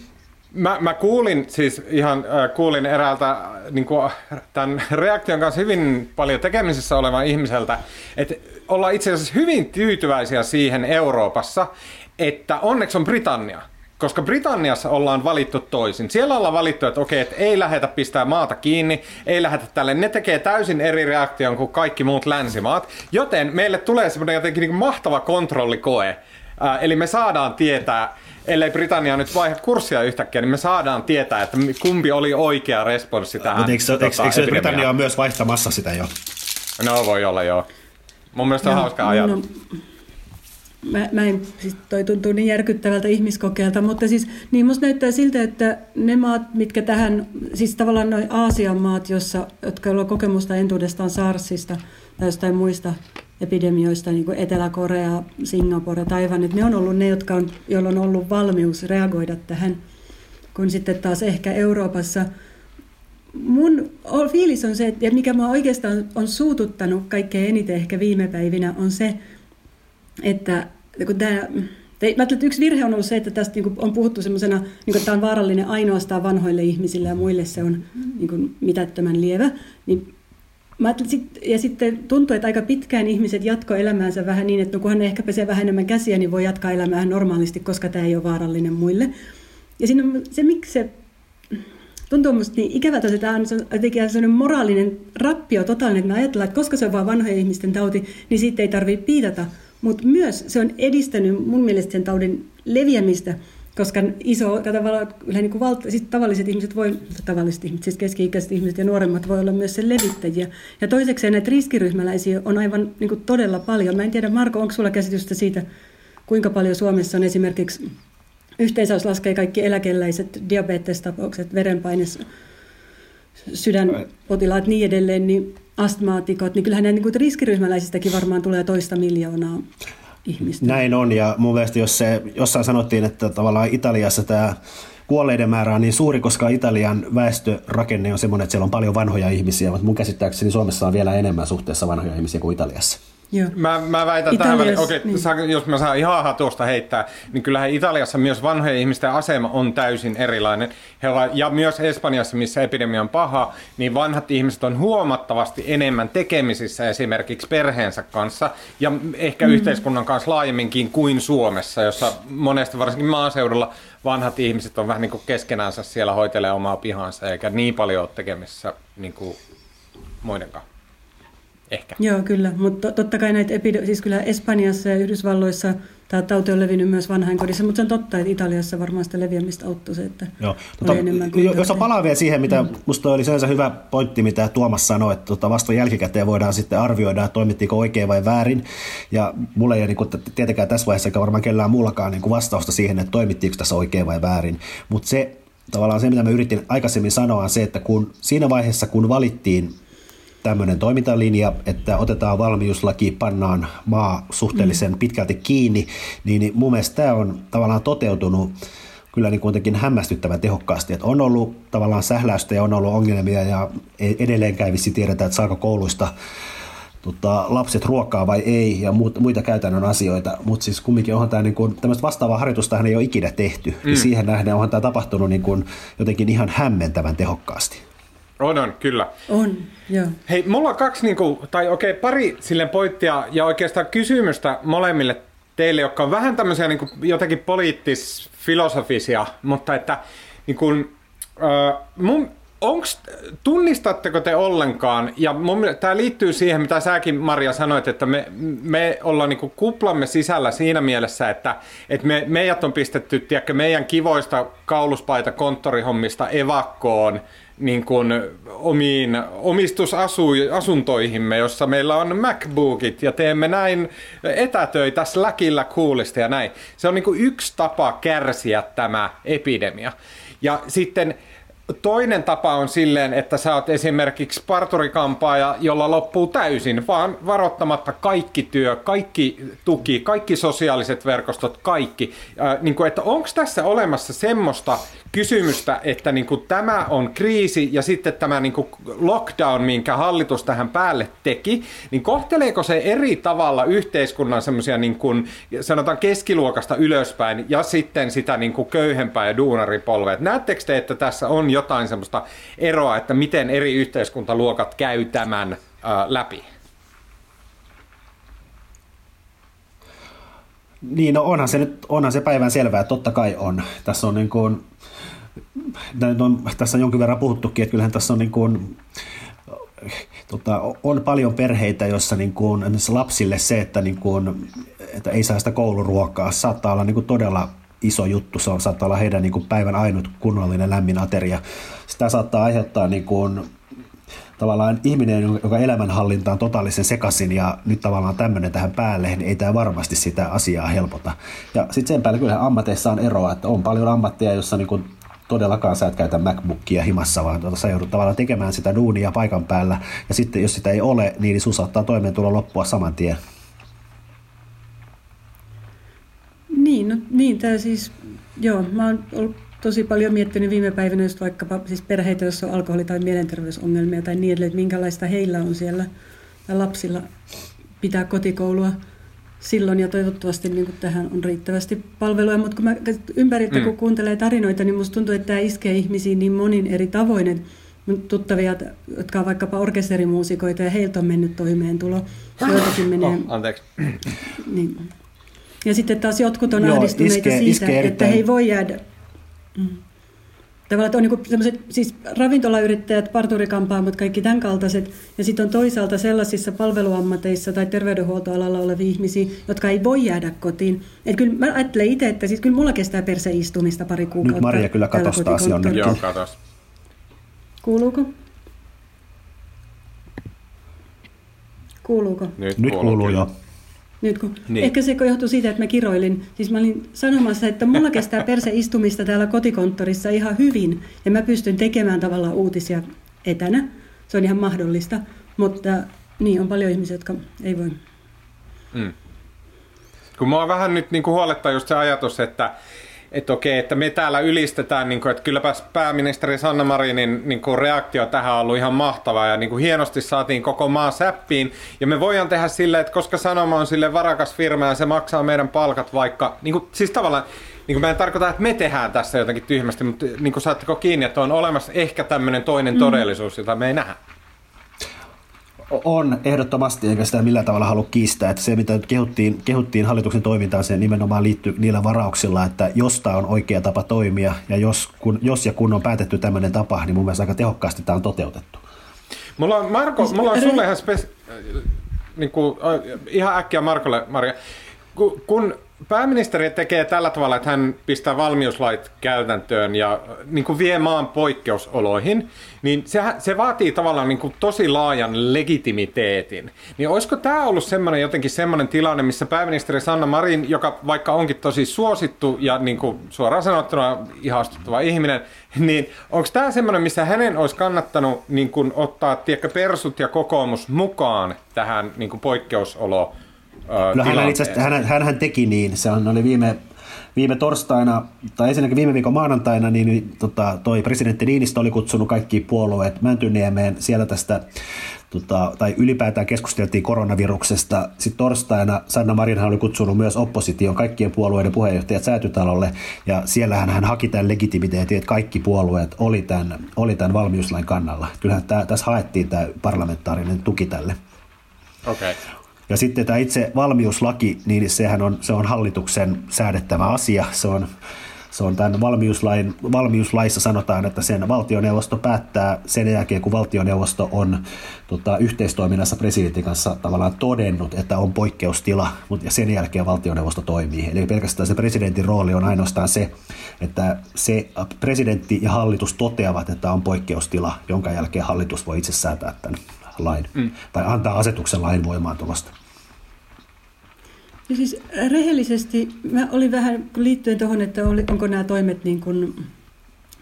Mä, mä kuulin siis ihan äh, kuulin eräältä äh, niin kuin, tämän reaktion kanssa hyvin paljon tekemisissä olevan ihmiseltä, että ollaan itse asiassa hyvin tyytyväisiä siihen Euroopassa, että onneksi on Britannia, koska Britanniassa ollaan valittu toisin. Siellä ollaan valittu, että okei, että ei lähetä pistää maata kiinni, ei lähetä tälle. Ne tekee täysin eri reaktion kuin kaikki muut länsimaat, joten meille tulee semmoinen jotenkin niin mahtava kontrollikoe. Ää, eli me saadaan tietää, ellei Britannia nyt vaihe kurssia yhtäkkiä, niin me saadaan tietää, että kumpi oli oikea responssi tähän. Mutta eikö, tota, eikö, eikö Britannia on myös vaihtamassa sitä jo? No voi olla joo. Mun mielestä on no, hauska ajatus. No, mä, mä en, siis toi tuntuu niin järkyttävältä ihmiskokeelta, mutta siis niin musta näyttää siltä, että ne maat, mitkä tähän, siis tavallaan noin Aasian maat, jossa, jotka on kokemusta entuudestaan SARSista tai jostain muista epidemioista, niin kuin Etelä-Korea, Singapore, Taiwan, että ne on ollut ne, jotka on, joilla on ollut valmius reagoida tähän, kun sitten taas ehkä Euroopassa mun fiilis on se, että mikä mä oikeastaan on suututtanut kaikkein eniten ehkä viime päivinä, on se, että kun tämä, mä ajattelin, että yksi virhe on ollut se, että tästä niin on puhuttu semmoisena, niin että tämä on vaarallinen ainoastaan vanhoille ihmisille ja muille se on niin kuin, mitättömän lievä. Niin mä sit, ja sitten tuntuu, että aika pitkään ihmiset jatko elämäänsä vähän niin, että no kunhan ne ehkä pesee vähän enemmän käsiä, niin voi jatkaa elämää normaalisti, koska tämä ei ole vaarallinen muille. Ja siinä on se, miksi se tuntuu musta niin ikävältä, että tämä on jotenkin sellainen moraalinen rappio totaalinen, että me ajatellaan, että koska se on vain vanhojen ihmisten tauti, niin siitä ei tarvitse piitata. Mutta myös se on edistänyt mun mielestä sen taudin leviämistä, koska iso, tavallaan, niin kuin valta, siis tavalliset ihmiset voi, tavalliset ihmiset, siis keski-ikäiset ihmiset ja nuoremmat voi olla myös sen levittäjiä. Ja toiseksi näitä riskiryhmäläisiä on aivan niin kuin todella paljon. Mä en tiedä, Marko, onko sulla käsitystä siitä, kuinka paljon Suomessa on esimerkiksi yhteensä, jos laskee kaikki eläkeläiset, diabetestapaukset, verenpaines, sydänpotilaat niin edelleen, niin astmaatikot, niin kyllähän niin riskiryhmäläisistäkin varmaan tulee toista miljoonaa ihmistä. Näin on, ja mun mielestä jos se, jossain sanottiin, että tavallaan Italiassa tämä kuolleiden määrä on niin suuri, koska Italian väestörakenne on semmoinen, että siellä on paljon vanhoja ihmisiä, mutta mun käsittääkseni Suomessa on vielä enemmän suhteessa vanhoja ihmisiä kuin Italiassa. Joo. Mä, mä väitän Italias, tähän okei, niin. jos mä saan ihan hatuosta heittää, niin kyllähän Italiassa myös vanhojen ihmisten asema on täysin erilainen. Ja myös Espanjassa, missä epidemia on paha, niin vanhat ihmiset on huomattavasti enemmän tekemisissä esimerkiksi perheensä kanssa ja ehkä mm. yhteiskunnan kanssa laajemminkin kuin Suomessa, jossa monesti varsinkin maaseudulla vanhat ihmiset on vähän niin kuin keskenänsä siellä hoitelee omaa pihansa eikä niin paljon ole tekemisissä niin kuin muidenkaan. Ehkä. Joo, kyllä. Mutta totta kai näitä epide- siis kyllä Espanjassa ja Yhdysvalloissa tämä tauti on levinnyt myös vanhainkodissa, mutta se on totta, että Italiassa varmaan sitä leviämistä auttoi se, että Joo. Tota, enemmän kuin Jos on palaa vielä siihen, mitä mm. musta oli se hyvä pointti, mitä Tuomas sanoi, että tota vasta jälkikäteen voidaan sitten arvioida, että toimittiinko oikein vai väärin. Ja mulla ei ole niin tietenkään tässä vaiheessa, eikä varmaan kellään muullakaan niin kuin vastausta siihen, että toimittiinko tässä oikein vai väärin. Mutta se tavallaan se, mitä mä yritin aikaisemmin sanoa, on se, että kun siinä vaiheessa, kun valittiin tämmöinen toimintalinja, että otetaan valmiuslaki, pannaan maa suhteellisen mm. pitkälti kiinni, niin, mun mielestä tämä on tavallaan toteutunut kyllä niin kuitenkin hämmästyttävän tehokkaasti. Että on ollut tavallaan sähläystä ja on ollut ongelmia ja e- edelleen kävisi tiedetään, että saako kouluista tota, lapset ruokaa vai ei ja muita käytännön asioita, mutta siis kumminkin onhan tämä niin kuin, tämmöistä vastaavaa harjoitusta ei ole ikinä tehty, mm. ja siihen nähden onhan tämä tapahtunut niin kuin, jotenkin ihan hämmentävän tehokkaasti. On, on, kyllä. On, joo. Hei, mulla on kaksi, niin kuin, tai okei, okay, pari silleen pointtia ja oikeastaan kysymystä molemmille teille, jotka on vähän tämmöisiä niin kuin, jotenkin poliittis-filosofisia, mutta että niin kuin, äh, mun, onks, tunnistatteko te ollenkaan, ja tämä liittyy siihen, mitä säkin Maria sanoit, että me, me ollaan niinku kuplamme sisällä siinä mielessä, että, että me, meidät on pistetty tiedätkö, meidän kivoista kauluspaita konttorihommista evakkoon niin kuin omiin omistusasuntoihimme, jossa meillä on MacBookit ja teemme näin etätöitä Slackilla kuulista ja näin. Se on niin kuin yksi tapa kärsiä tämä epidemia. Ja sitten Toinen tapa on silleen, että sä oot esimerkiksi parturikampaaja, jolla loppuu täysin, vaan varoittamatta kaikki työ, kaikki tuki, kaikki sosiaaliset verkostot, kaikki. Äh, niin kuin, että onko tässä olemassa semmoista kysymystä, että niin kuin tämä on kriisi ja sitten tämä niin kuin lockdown, minkä hallitus tähän päälle teki, niin kohteleeko se eri tavalla yhteiskunnan semmoisia niin kuin, sanotaan keskiluokasta ylöspäin ja sitten sitä niin kuin köyhempää ja duunaripolvea? Näettekö te, että tässä on jotain semmoista eroa, että miten eri yhteiskuntaluokat käy tämän läpi? Niin, no onhan se nyt, onhan se päivän selvää, totta kai on. Tässä on niin kuin, on, tässä on jonkin verran puhuttukin, että kyllähän tässä on niin kuin, tota, on paljon perheitä, joissa niin kuin, lapsille se, että, niin kuin, että ei saa sitä kouluruokaa, saattaa olla niin kuin todella iso juttu. Se on, saattaa olla heidän niin kuin päivän ainut kunnollinen lämmin ateria. Sitä saattaa aiheuttaa niin kuin, tavallaan ihminen, joka elämänhallinta on totaalisen sekaisin ja nyt tavallaan tämmöinen tähän päälle, niin ei tämä varmasti sitä asiaa helpota. Ja sitten sen päälle kyllä ammateissa on eroa, että on paljon ammatteja, jossa niin kuin todellakaan sä et käytä MacBookia himassa, vaan tuota, sä joudut tavallaan tekemään sitä duunia paikan päällä, ja sitten jos sitä ei ole, niin sun saattaa toimeentulo loppua saman tien. Niin, no, niin tämä siis, joo, mä oon ollut tosi paljon miettinyt viime päivinä just vaikkapa siis perheitä, joissa on alkoholi- tai mielenterveysongelmia tai niin edelleen, että minkälaista heillä on siellä tai lapsilla pitää kotikoulua silloin ja toivottavasti niin kuin tähän on riittävästi palveluja, mutta kun mä ympäriltä mm. kun kuuntelee tarinoita, niin musta tuntuu, että tämä iskee ihmisiin niin monin eri tavoin, että tuttavia, jotka on vaikkapa orkesterimuusikoita ja heiltä on mennyt toimeentulo. Joitakin menee... Oh, anteeksi. Niin. Ja sitten taas jotkut on Joo, ahdistuneita iskee, siitä, iskee että he ei voi jäädä. Mm. Tavallaan, että on niin sellaiset, siis ravintolayrittäjät, parturikampaamot, kaikki tämän kaltaiset. Ja sitten on toisaalta sellaisissa palveluammateissa tai terveydenhuoltoalalla olevia ihmisiä, jotka ei voi jäädä kotiin. Et kyllä mä ajattelen itse, että siis kyllä mulla kestää perseistumista pari kuukautta. Nyt Maria kyllä katosi taas jonnekin. Joo, katos. Kuuluuko? Kuuluuko? Nyt, Nyt kuuluu jo. Nyt kun, niin. Ehkä se johtuu siitä, että mä kiroilin. Siis mä olin sanomassa, että mulla kestää perse istumista täällä kotikonttorissa ihan hyvin. Ja mä pystyn tekemään tavallaan uutisia etänä. Se on ihan mahdollista. Mutta niin, on paljon ihmisiä, jotka ei voi. Mm. Kun mua vähän nyt niin kuin huolettaa just se ajatus, että että okei, että me täällä ylistetään, niin kuin, että kylläpä pääministeri Sanna Marinin niin kuin reaktio tähän on ollut ihan mahtava ja niin kuin hienosti saatiin koko maa säppiin. Ja me voidaan tehdä silleen, että koska Sanoma on sille varakas firma ja se maksaa meidän palkat vaikka, niin kuin, siis tavallaan niin kuin mä en tarkoita, että me tehdään tässä jotenkin tyhmästi, mutta niin kuin saatteko kiinni, että on olemassa ehkä tämmöinen toinen mm. todellisuus, jota me ei nähdä. On ehdottomasti, eikä sitä millään tavalla halua kiistää. Että se, mitä nyt kehuttiin, kehuttiin hallituksen toimintaan, se nimenomaan liittyy niillä varauksilla, että jos tämä on oikea tapa toimia, ja jos, kun, jos ja kun on päätetty tämmöinen tapa, niin mun mielestä aika tehokkaasti tämä on toteutettu. Mulla on, Marko, mulla on sulle ihan, spes, niin kuin, ihan äkkiä Markolle, Maria. Kun pääministeri tekee tällä tavalla, että hän pistää valmiuslait käytäntöön ja niin kuin vie maan poikkeusoloihin, niin se, se vaatii tavallaan niin kuin tosi laajan legitimiteetin. Niin olisiko tämä ollut semmoinen jotenkin semmoinen tilanne, missä pääministeri Sanna Marin, joka vaikka onkin tosi suosittu ja niin kuin suoraan sanottuna ihastuttava ihminen, niin onko tämä semmoinen, missä hänen olisi kannattanut niin kuin ottaa tiedätkö, persut ja kokoomus mukaan tähän niin kuin poikkeusoloon No hän, itse asiassa, hän, hän teki niin. Se on, oli viime, viime torstaina, tai ensinnäkin viime viikon maanantaina, niin, niin tota, toi presidentti Niinistö oli kutsunut kaikki puolueet Mäntyniemeen siellä tästä tota, tai ylipäätään keskusteltiin koronaviruksesta. Sitten torstaina Sanna Marinhan oli kutsunut myös opposition kaikkien puolueiden puheenjohtajat säätytalolle, ja siellähän hän haki tämän legitimiteetin, että kaikki puolueet oli tämän, oli tämän valmiuslain kannalla. Kyllähän tässä haettiin tämä parlamentaarinen tuki tälle. Okay. Ja sitten tämä itse valmiuslaki, niin sehän on, se on hallituksen säädettävä asia. Se on se on tämän valmiuslain, valmiuslaissa sanotaan, että sen valtioneuvosto päättää sen jälkeen, kun valtioneuvosto on tota, yhteistoiminnassa presidentin kanssa tavallaan todennut, että on poikkeustila, mutta ja sen jälkeen valtioneuvosto toimii. Eli pelkästään se presidentin rooli on ainoastaan se, että se presidentti ja hallitus toteavat, että on poikkeustila, jonka jälkeen hallitus voi itse säätää tämän lain mm. tai antaa asetuksen lain voimaantulosta. Ja siis äh, rehellisesti mä olin vähän liittyen tuohon, että onko nämä toimet niin kuin,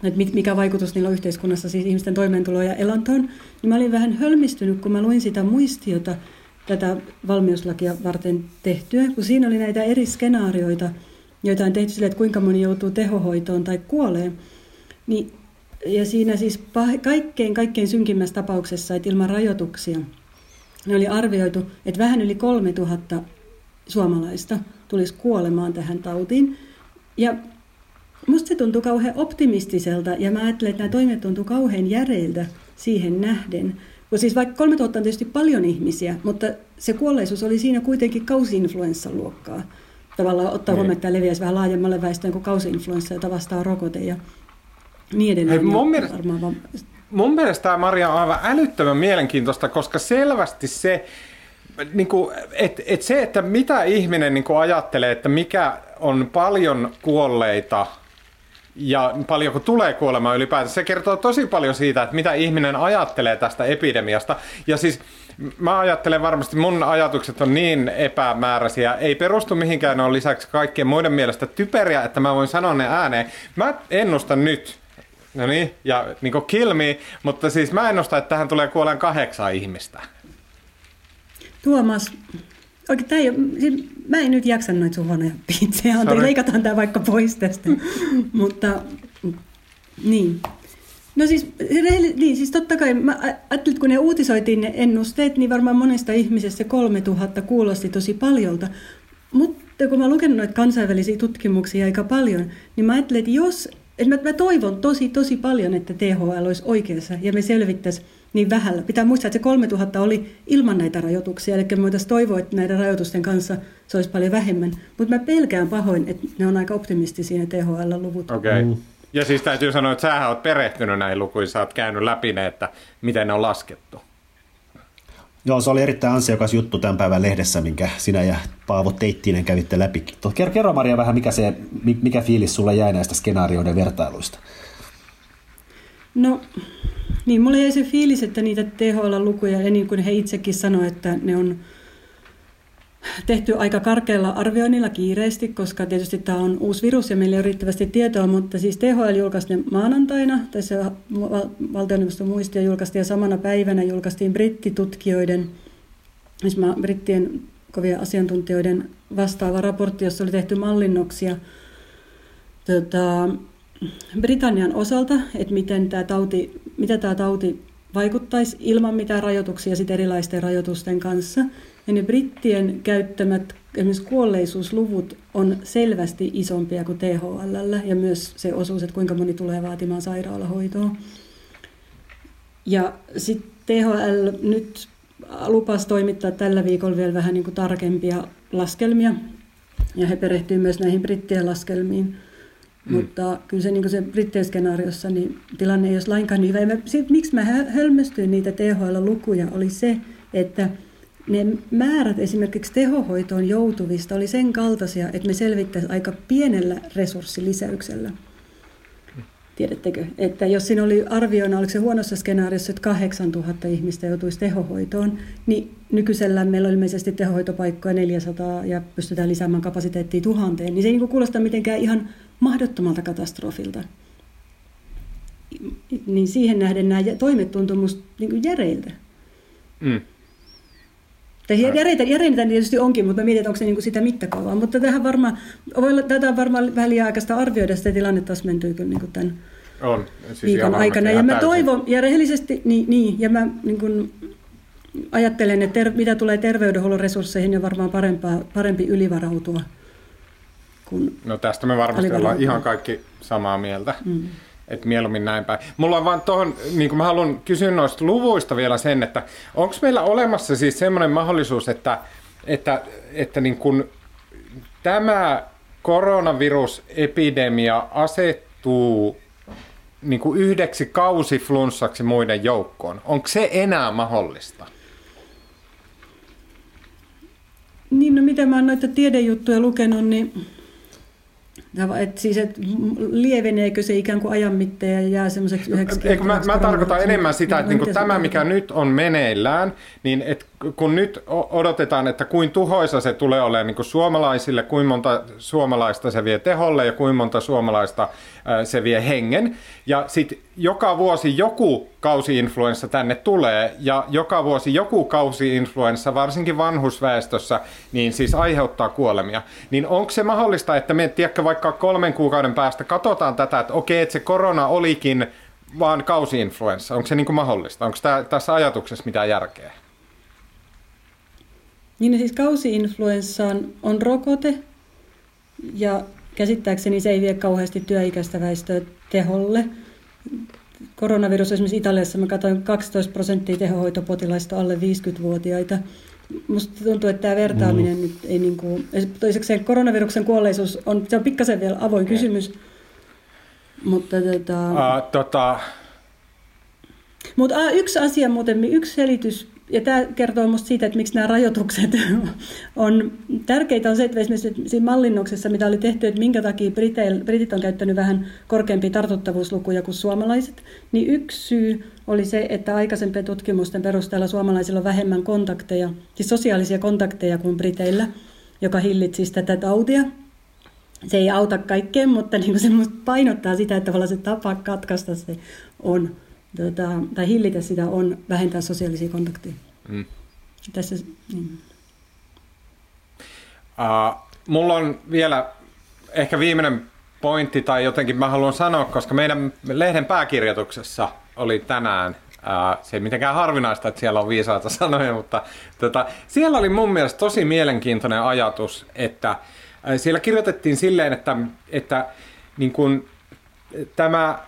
että mikä vaikutus niillä on yhteiskunnassa, siis ihmisten toimeentuloon ja elantoon, niin mä olin vähän hölmistynyt, kun mä luin sitä muistiota tätä valmiuslakia varten tehtyä, kun siinä oli näitä eri skenaarioita, joita on tehty sille, että kuinka moni joutuu tehohoitoon tai kuolee. Niin, ja siinä siis pah- kaikkein, kaikkein synkimmässä tapauksessa, että ilman rajoituksia, ne oli arvioitu, että vähän yli 3000 suomalaista tulisi kuolemaan tähän tautiin. Ja musta se tuntuu kauhean optimistiselta ja mä ajattelen, että nämä toimet tuntuu kauhean järeiltä siihen nähden. Kun siis vaikka 3000 on tietysti paljon ihmisiä, mutta se kuolleisuus oli siinä kuitenkin kausi-influenssan luokkaa. Tavallaan ottaa huomioon, että tämä leviäisi vähän laajemmalle väestöön kuin kausi-influenssa, jota vastaa rokote ja niin edelleen. Hei, mun, mielestä, mun mielestä tämä Maria on aivan älyttömän mielenkiintoista, koska selvästi se, niin kuin, et, et se, että mitä ihminen niin kuin ajattelee, että mikä on paljon kuolleita ja paljonko tulee kuolemaan ylipäätään, se kertoo tosi paljon siitä, että mitä ihminen ajattelee tästä epidemiasta. Ja siis mä ajattelen varmasti, mun ajatukset on niin epämääräisiä, ei perustu mihinkään, ne on lisäksi kaikkien muiden mielestä typeriä, että mä voin sanoa ne ääneen. Mä ennustan nyt, no niin, ja niin kill me, mutta siis mä ennustan, että tähän tulee kuolemaan kahdeksan ihmistä. Tuomas, oikein, tämä ei siis mä en nyt jaksa noita sun huonoja piitsejä, Anteeksi, leikataan tämä vaikka pois tästä. Mutta niin. No siis, niin, siis totta kai, mä ajattelin, että kun ne uutisoitiin ne ennusteet, niin varmaan monesta ihmisestä se 3000 kuulosti tosi paljolta. Mutta kun mä oon lukenut noita kansainvälisiä tutkimuksia aika paljon, niin mä ajattelin, että jos, että mä, mä toivon tosi tosi paljon, että THL olisi oikeassa ja me selvittäisiin niin vähällä. Pitää muistaa, että se 3000 oli ilman näitä rajoituksia, eli me voitaisiin toivoa, että näiden rajoitusten kanssa se olisi paljon vähemmän. Mutta mä pelkään pahoin, että ne on aika optimistisia ne THL-luvut. Okei. Okay. Mm. Ja siis täytyy sanoa, että sä oot perehtynyt näihin lukuihin, sä oot käynyt läpi ne, että miten ne on laskettu. Joo, se oli erittäin ansiokas juttu tämän päivän lehdessä, minkä sinä ja Paavo Teittinen kävitte läpi. Kerro Maria vähän, mikä, se, mikä fiilis sulle jäi näistä skenaarioiden vertailuista? No, niin, mulle jäi se fiilis, että niitä THL-lukuja, ja niin kuin he itsekin sanoivat, että ne on tehty aika karkealla arvioinnilla kiireesti, koska tietysti tämä on uusi virus ja meillä ei ole riittävästi tietoa, mutta siis THL julkaisi ne maanantaina, tai se valtioneuvoston muistio julkaistiin ja samana päivänä julkaistiin brittitutkijoiden, siis brittien kovia asiantuntijoiden vastaava raportti, jossa oli tehty mallinnoksia tota, Britannian osalta, että miten tämä tauti, mitä tämä tauti vaikuttaisi ilman mitään rajoituksia sit erilaisten rajoitusten kanssa. Ja ne brittien käyttämät esimerkiksi kuolleisuusluvut on selvästi isompia kuin THL ja myös se osuus, että kuinka moni tulee vaatimaan sairaalahoitoa. Ja sitten THL nyt lupasi toimittaa tällä viikolla vielä vähän niin kuin tarkempia laskelmia, ja he perehtyvät myös näihin brittien laskelmiin. Mm. Mutta kyllä se, niin se brittien skenaariossa niin tilanne ei olisi lainkaan niin hyvä. Mä, sit, miksi mä hölmöstyin niitä THL-lukuja oli se, että ne määrät esimerkiksi tehohoitoon joutuvista oli sen kaltaisia, että me selvittäisiin aika pienellä resurssilisäyksellä. Tiedättekö, että jos siinä oli arvioina, oliko se huonossa skenaariossa, että 8000 ihmistä joutuisi tehohoitoon, niin nykyisellä meillä on ilmeisesti tehohoitopaikkoja 400 ja pystytään lisäämään kapasiteettia tuhanteen, niin se ei niin kuulosta mitenkään ihan mahdottomalta katastrofilta. Niin siihen nähden nämä toimet tuntuu minusta niin järeiltä. Mm. Tai järeintä, järeintä tietysti onkin, mutta mietin, että onko se niin kuin sitä mittakaavaa. Mutta tähän varmaan, tätä on varmaan vähän liian aikaista arvioida, sitä tilanne taas mentyy kyllä niin kuin tämän on, siis viikon aikana. Ja mä täysin. toivon, ja rehellisesti, niin, niin ja mä niin kuin, ajattelen, että ter, mitä tulee terveydenhuollon resursseihin, niin varmaan parempaa, parempi ylivarautua. Kun no tästä me varmasti ollaan ihan kaikki samaa mieltä. Mm että mieluummin näin päin. Mulla on vaan tuohon, niin kuin mä haluan kysyä noista luvuista vielä sen, että onko meillä olemassa siis semmoinen mahdollisuus, että, että, että niin kuin tämä koronavirusepidemia asettuu niin kuin yhdeksi kausiflunssaksi muiden joukkoon. Onko se enää mahdollista? Niin, no mitä mä oon noita tiedejuttuja lukenut, niin et siis, et lieveneekö se ikään kuin ajan mitteen ja jää semmoiseksi yhdeksi Eikö, mä, mä tarkoitan enemmän sitä, että niin tämä, mikä nyt on meneillään, niin et kun nyt odotetaan, että kuin tuhoisa se tulee olemaan niin suomalaisille, kuin monta suomalaista se vie teholle ja kuin monta suomalaista se vie hengen. Ja sitten joka vuosi joku kausiinfluenssa tänne tulee ja joka vuosi joku kausiinfluenssa, varsinkin vanhusväestössä, niin siis aiheuttaa kuolemia. Niin onko se mahdollista, että me tiedätkö, vaikka kolmen kuukauden päästä katsotaan tätä, että okei, että se korona olikin vaan kausiinfluenssa. Onko se niin kuin mahdollista? Onko tässä ajatuksessa mitään järkeä? Niin siis kausiinfluenssaan on rokote ja käsittääkseni se ei vie kauheasti työikäistä väestöä teholle. Koronavirus esimerkiksi Italiassa, mä katsoin 12 prosenttia tehohoitopotilaista alle 50-vuotiaita. Musta tuntuu, että tämä vertaaminen mm. nyt ei niin kuin, toisekseen koronaviruksen kuolleisuus on, se on pikkasen vielä avoin okay. kysymys. Mutta tota... Uh, tota... Mutta yksi asia muuten, yksi selitys ja tämä kertoo minusta siitä, että miksi nämä rajoitukset on tärkeitä, on se, että esimerkiksi siinä mallinnoksessa, mitä oli tehty, että minkä takia Briteil, Britit on käyttänyt vähän korkeampia tartuttavuuslukuja kuin suomalaiset, niin yksi syy oli se, että aikaisempien tutkimusten perusteella suomalaisilla on vähemmän kontakteja, siis sosiaalisia kontakteja kuin Briteillä, joka hillitsi tätä tautia. Se ei auta kaikkeen, mutta niin se painottaa sitä, että se tapa katkaista se on tota, tai hillitä sitä on vähentää sosiaalisia kontakteja. Mm. Tässä, niin. uh, mulla on vielä ehkä viimeinen pointti tai jotenkin mä haluan sanoa, koska meidän lehden pääkirjoituksessa oli tänään se ei mitenkään harvinaista, että siellä on viisaita sanoja, mutta tota, siellä oli mun mielestä tosi mielenkiintoinen ajatus, että siellä kirjoitettiin silleen, että, että niin kun, tämä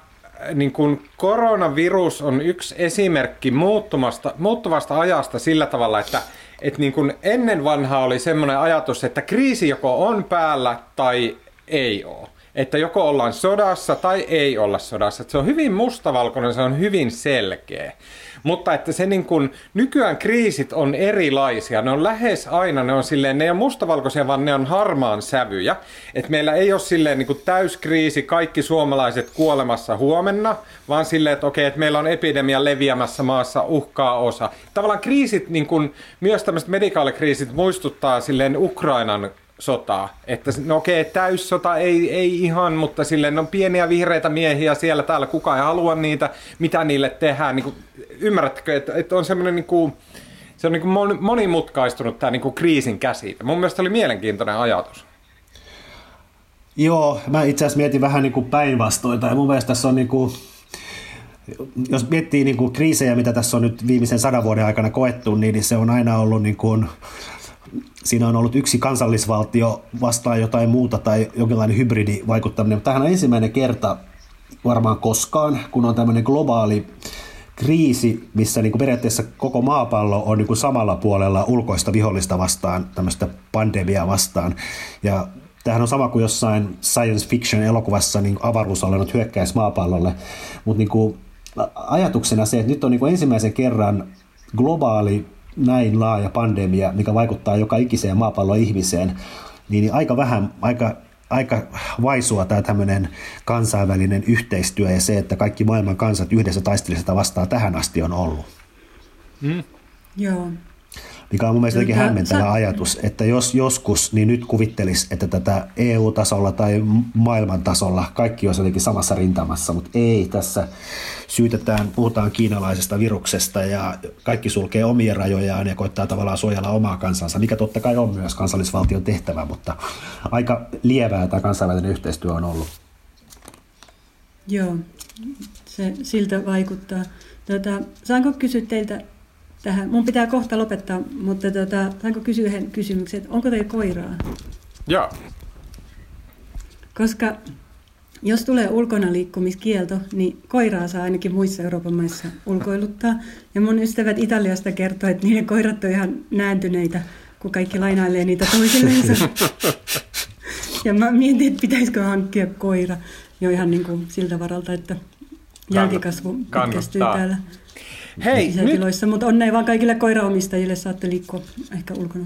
niin kuin koronavirus on yksi esimerkki muuttumasta, muuttuvasta ajasta sillä tavalla, että, että niin kuin ennen vanhaa oli semmoinen ajatus, että kriisi joko on päällä tai ei ole. Että joko ollaan sodassa tai ei olla sodassa. Että se on hyvin mustavalkoinen, se on hyvin selkeä. Mutta että se niin kuin, nykyään kriisit on erilaisia. Ne on lähes aina, ne on silleen, ne ei ole mustavalkoisia, vaan ne on harmaan sävyjä. Että meillä ei ole silleen niin kuin täyskriisi, kaikki suomalaiset kuolemassa huomenna, vaan silleen, että okei, että meillä on epidemia leviämässä maassa, uhkaa osa. Tavallaan kriisit, niin kuin, myös tämmöiset medikaalikriisit muistuttaa silleen Ukrainan sotaa. Että no okei, täyssota ei, ei ihan, mutta silleen on pieniä vihreitä miehiä siellä täällä, kukaan ei halua niitä, mitä niille tehdään. Niin kuin, ymmärrättekö, että, että on semmoinen niin kuin, se on niin kuin monimutkaistunut tämä niin kuin kriisin käsite. Mun mielestä oli mielenkiintoinen ajatus. Joo, mä itse asiassa mietin vähän niin kuin päinvastoin, tai mun mielestä tässä on niin kuin, jos miettii niin kuin kriisejä, mitä tässä on nyt viimeisen sadan vuoden aikana koettu, niin se on aina ollut niin kuin siinä on ollut yksi kansallisvaltio vastaan jotain muuta tai jonkinlainen hybridivaikuttaminen. Mutta tämähän on ensimmäinen kerta varmaan koskaan, kun on tämmöinen globaali kriisi, missä niin kuin periaatteessa koko maapallo on niin kuin samalla puolella ulkoista vihollista vastaan, tämmöistä pandemiaa vastaan. Ja tämähän on sama kuin jossain science fiction elokuvassa niin avaruusalennut hyökkäisi maapallolle, mutta niin ajatuksena se, että nyt on niin kuin ensimmäisen kerran globaali näin laaja pandemia, mikä vaikuttaa joka ikiseen maapallon ihmiseen, niin aika vähän, aika, aika vaisua tämä tämmöinen kansainvälinen yhteistyö ja se, että kaikki maailman kansat yhdessä taistelisivat vastaan tähän asti on ollut. Mm. Joo. Mikä on mun mielestä jotenkin hämmentävä sä... ajatus, että jos joskus, niin nyt kuvittelisi, että tätä EU-tasolla tai maailman tasolla kaikki olisi jotenkin samassa rintamassa, mutta ei tässä syytetään, puhutaan kiinalaisesta viruksesta ja kaikki sulkee omia rajojaan ja koittaa tavallaan suojella omaa kansansa, mikä totta kai on myös kansallisvaltion tehtävä, mutta aika lievää tämä kansainvälinen yhteistyö on ollut. Joo, se siltä vaikuttaa. Tota, saanko kysyä teiltä tähän. Mun pitää kohta lopettaa, mutta tota, saanko kysyä yhden kysymyksen, että onko teillä koiraa? Joo. Koska jos tulee ulkona liikkumiskielto, niin koiraa saa ainakin muissa Euroopan maissa ulkoiluttaa. Ja mun ystävät Italiasta kertoo, että niiden koirat on ihan nääntyneitä, kun kaikki lainailee niitä toisillensa. ja mä mietin, että pitäisikö hankkia koira jo ihan niin kuin siltä varalta, että jälkikasvu pitkästyy täällä. Hei, sisätiloissa, nyt... mutta onnea vaan kaikille koiraomistajille, saatte liikkua ehkä ulkona.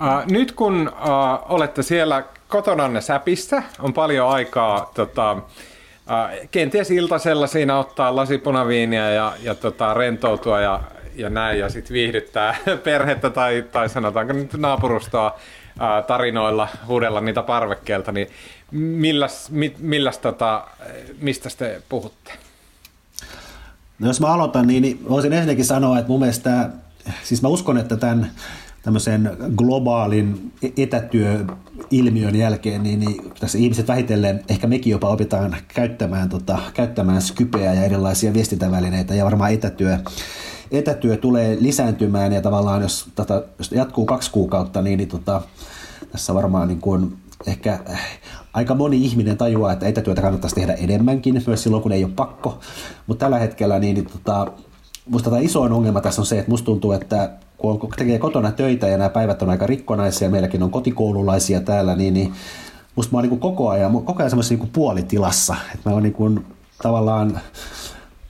Uh, nyt kun uh, olette siellä kotonanne säpissä, on paljon aikaa tota, uh, kenties iltasella siinä ottaa lasipunaviiniä ja, ja tota, rentoutua ja, ja näin, ja sitten viihdyttää perhettä tai, tai sanotaanko nyt naapurustoa uh, tarinoilla, huudella niitä parvekkeelta, niin milläs, mi, milläs tota, mistä te puhutte? No jos mä aloitan, niin, niin voisin ensinnäkin sanoa, että mun mielestä, siis mä uskon, että tämän tämmöisen globaalin e-, etätyöilmiön jälkeen, niin, niin tässä ihmiset vähitellen, ehkä mekin jopa opitaan käyttämään, tota, käyttämään Skypeä ja erilaisia viestintävälineitä, ja varmaan etätyö, etätyö tulee lisääntymään, ja tavallaan jos, tota, jos jatkuu kaksi kuukautta, niin, niin tota, tässä varmaan niin kuin ehkä aika moni ihminen tajuaa, että etätyötä kannattaisi tehdä enemmänkin, myös silloin kun ei ole pakko. Mutta tällä hetkellä niin, niin tota, musta tämä isoin ongelma tässä on se, että musta tuntuu, että kun tekee kotona töitä ja nämä päivät on aika rikkonaisia, meilläkin on kotikoululaisia täällä, niin, niin musta mä oon niin koko ajan, koko ajan semmoisessa niin puolitilassa. Että mä oon niin kuin, tavallaan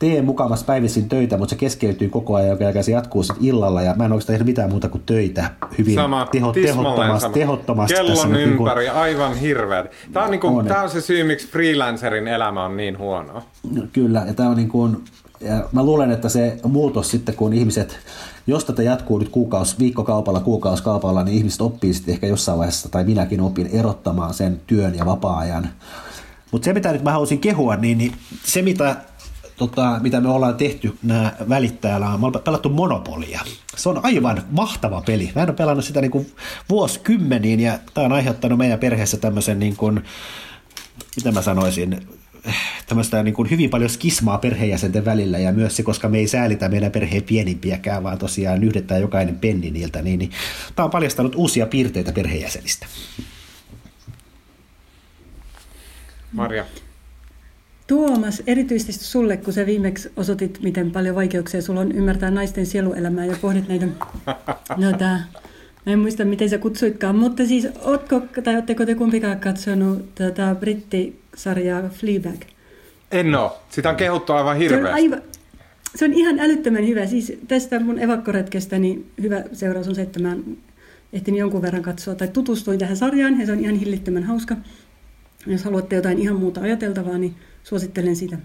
teen mukavassa päivisin töitä, mutta se keskeytyy koko ajan, joka se jatkuu sitten illalla, ja mä en oikeastaan tehnyt mitään muuta kuin töitä hyvin sama, teho, tehottomasti, sama. tehottomasti. Kellon tässä ympäri, niin kuin... aivan hirveät. Tämä on, niin kuin, on, tämä on se syy, miksi freelancerin elämä on niin huonoa. No, kyllä, ja tämä on niin kuin, ja mä luulen, että se muutos sitten, kun ihmiset, jos tätä jatkuu nyt kuukaus, viikkokaupalla, kuukausikaupalla, niin ihmiset oppii sitten ehkä jossain vaiheessa, tai minäkin opin erottamaan sen työn ja vapaa-ajan. Mutta se, mitä nyt mä haluaisin kehua, niin, niin se, mitä tota, mitä me ollaan tehty, nämä välittäjällä, me ollaan pelattu Monopolia. Se on aivan mahtava peli. Mä en ole pelannut sitä niin kuin vuosikymmeniin ja tämä on aiheuttanut meidän perheessä tämmöisen, niin kuin, mitä mä sanoisin, tämmöistä niin kuin hyvin paljon skismaa perheenjäsenten välillä ja myös se, koska me ei säälitä meidän perheen pienimpiäkään, vaan tosiaan nyhdetään jokainen penni niiltä, niin, niin tämä on paljastanut uusia piirteitä perheenjäsenistä. Maria. Tuomas, erityisesti sulle, kun sä viimeksi osoitit, miten paljon vaikeuksia sulla on ymmärtää naisten sieluelämää ja pohdit näitä, no tää, mä en muista miten sä kutsuitkaan, mutta siis ootko, tai ootteko te kumpikaan katsonut tätä brittisarjaa Fleabag? En oo. Sitä on kehuttu aivan hirveästi. Se on, aivan, se on ihan älyttömän hyvä. Siis tästä mun evakkoretkestä niin hyvä seuraus on se, että mä ehtin jonkun verran katsoa tai tutustuin tähän sarjaan ja se on ihan hillittömän hauska. Jos haluatte jotain ihan muuta ajateltavaa, niin suosittelen sitä.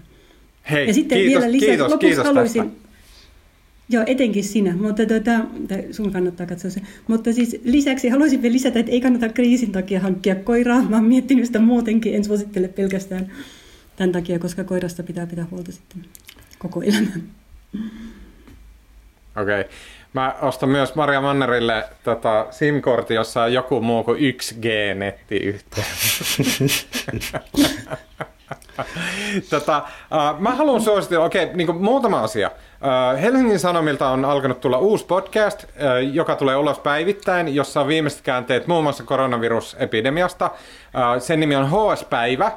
Hei, ja sitten kiitos, vielä lisäksi, kiitos, lopuksi kiitos haluaisin, tästä. Joo, etenkin sinä, mutta tuota, sun kannattaa katsoa se. Mutta siis lisäksi haluaisin vielä lisätä, että ei kannata kriisin takia hankkia koiraa. Mä oon miettinyt sitä muutenkin, en suosittele pelkästään tämän takia, koska koirasta pitää pitää huolta sitten koko elämän. Okei. Okay. Mä ostan myös Maria Mannerille tota, SIM-kortti, jossa on joku muu kuin 1G-nettiyhteys. tota, uh, mä haluan suositella, okei, okay, niin muutama asia. Uh, Helsingin Sanomilta on alkanut tulla uusi podcast, uh, joka tulee ulos päivittäin, jossa on viimeiset käänteet muun muassa koronavirusepidemiasta. Uh, sen nimi on HS-päivä.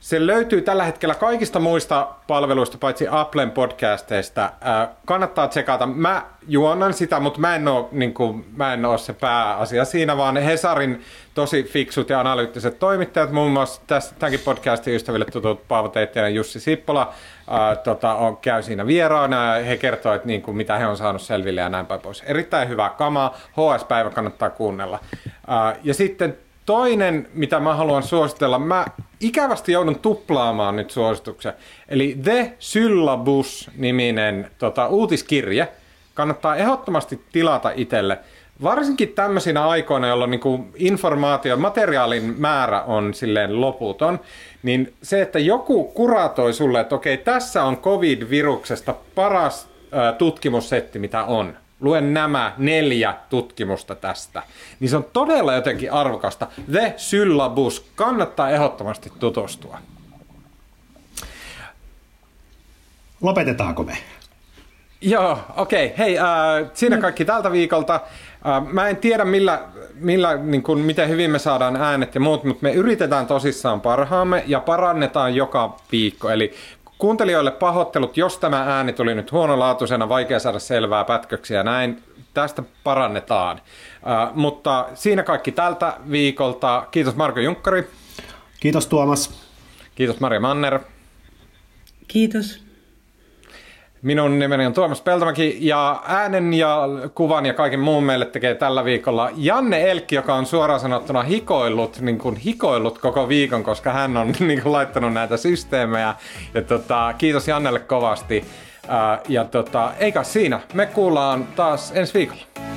Se löytyy tällä hetkellä kaikista muista palveluista, paitsi Applen podcasteista. Äh, kannattaa tsekata. Mä juonan sitä, mutta mä en, ole, niin kuin, mä en ole se pääasia siinä, vaan Hesarin tosi fiksut ja analyyttiset toimittajat, muun muassa tässä, tämänkin podcastin ystäville tutut Paavo ja Jussi Sippola, ää, äh, tota, on, käy siinä vieraana ja he kertovat, että, niin kuin, mitä he on saanut selville ja näin päin pois. Erittäin hyvää kamaa. HS-päivä kannattaa kuunnella. Ää, äh, ja sitten toinen, mitä mä haluan suositella, mä ikävästi joudun tuplaamaan nyt suosituksen. Eli The Syllabus-niminen tota, uutiskirje. kannattaa ehdottomasti tilata itselle varsinkin tämmöisinä aikoina, jolloin niin informaatio, materiaalin määrä on silleen loputon, niin se, että joku kuratoi sulle, että okei, tässä on COVID-viruksesta paras tutkimussetti, mitä on. Luen nämä neljä tutkimusta tästä. Niin se on todella jotenkin arvokasta. The Syllabus. Kannattaa ehdottomasti tutustua. Lopetetaanko me? Joo, okei. Okay. Hei, äh, siinä no. kaikki tältä viikolta. Äh, mä en tiedä, millä, millä, niin kun, miten hyvin me saadaan äänet ja muut, mutta me yritetään tosissaan parhaamme ja parannetaan joka viikko. Eli kuuntelijoille pahoittelut, jos tämä ääni tuli nyt huonolaatuisena, vaikea saada selvää pätköksiä ja näin, tästä parannetaan. Äh, mutta siinä kaikki tältä viikolta. Kiitos Marko Junkkari. Kiitos Tuomas. Kiitos Maria Manner. Kiitos. Minun nimeni on Tuomas Peltomäki ja äänen ja kuvan ja kaiken muun meille tekee tällä viikolla Janne Elkki, joka on suoraan sanottuna hikoillut, niin kuin hikoillut koko viikon, koska hän on niin kuin, laittanut näitä systeemejä. Ja tota, kiitos Jannelle kovasti. ja tota, eikä siinä, me kuullaan taas ensi viikolla.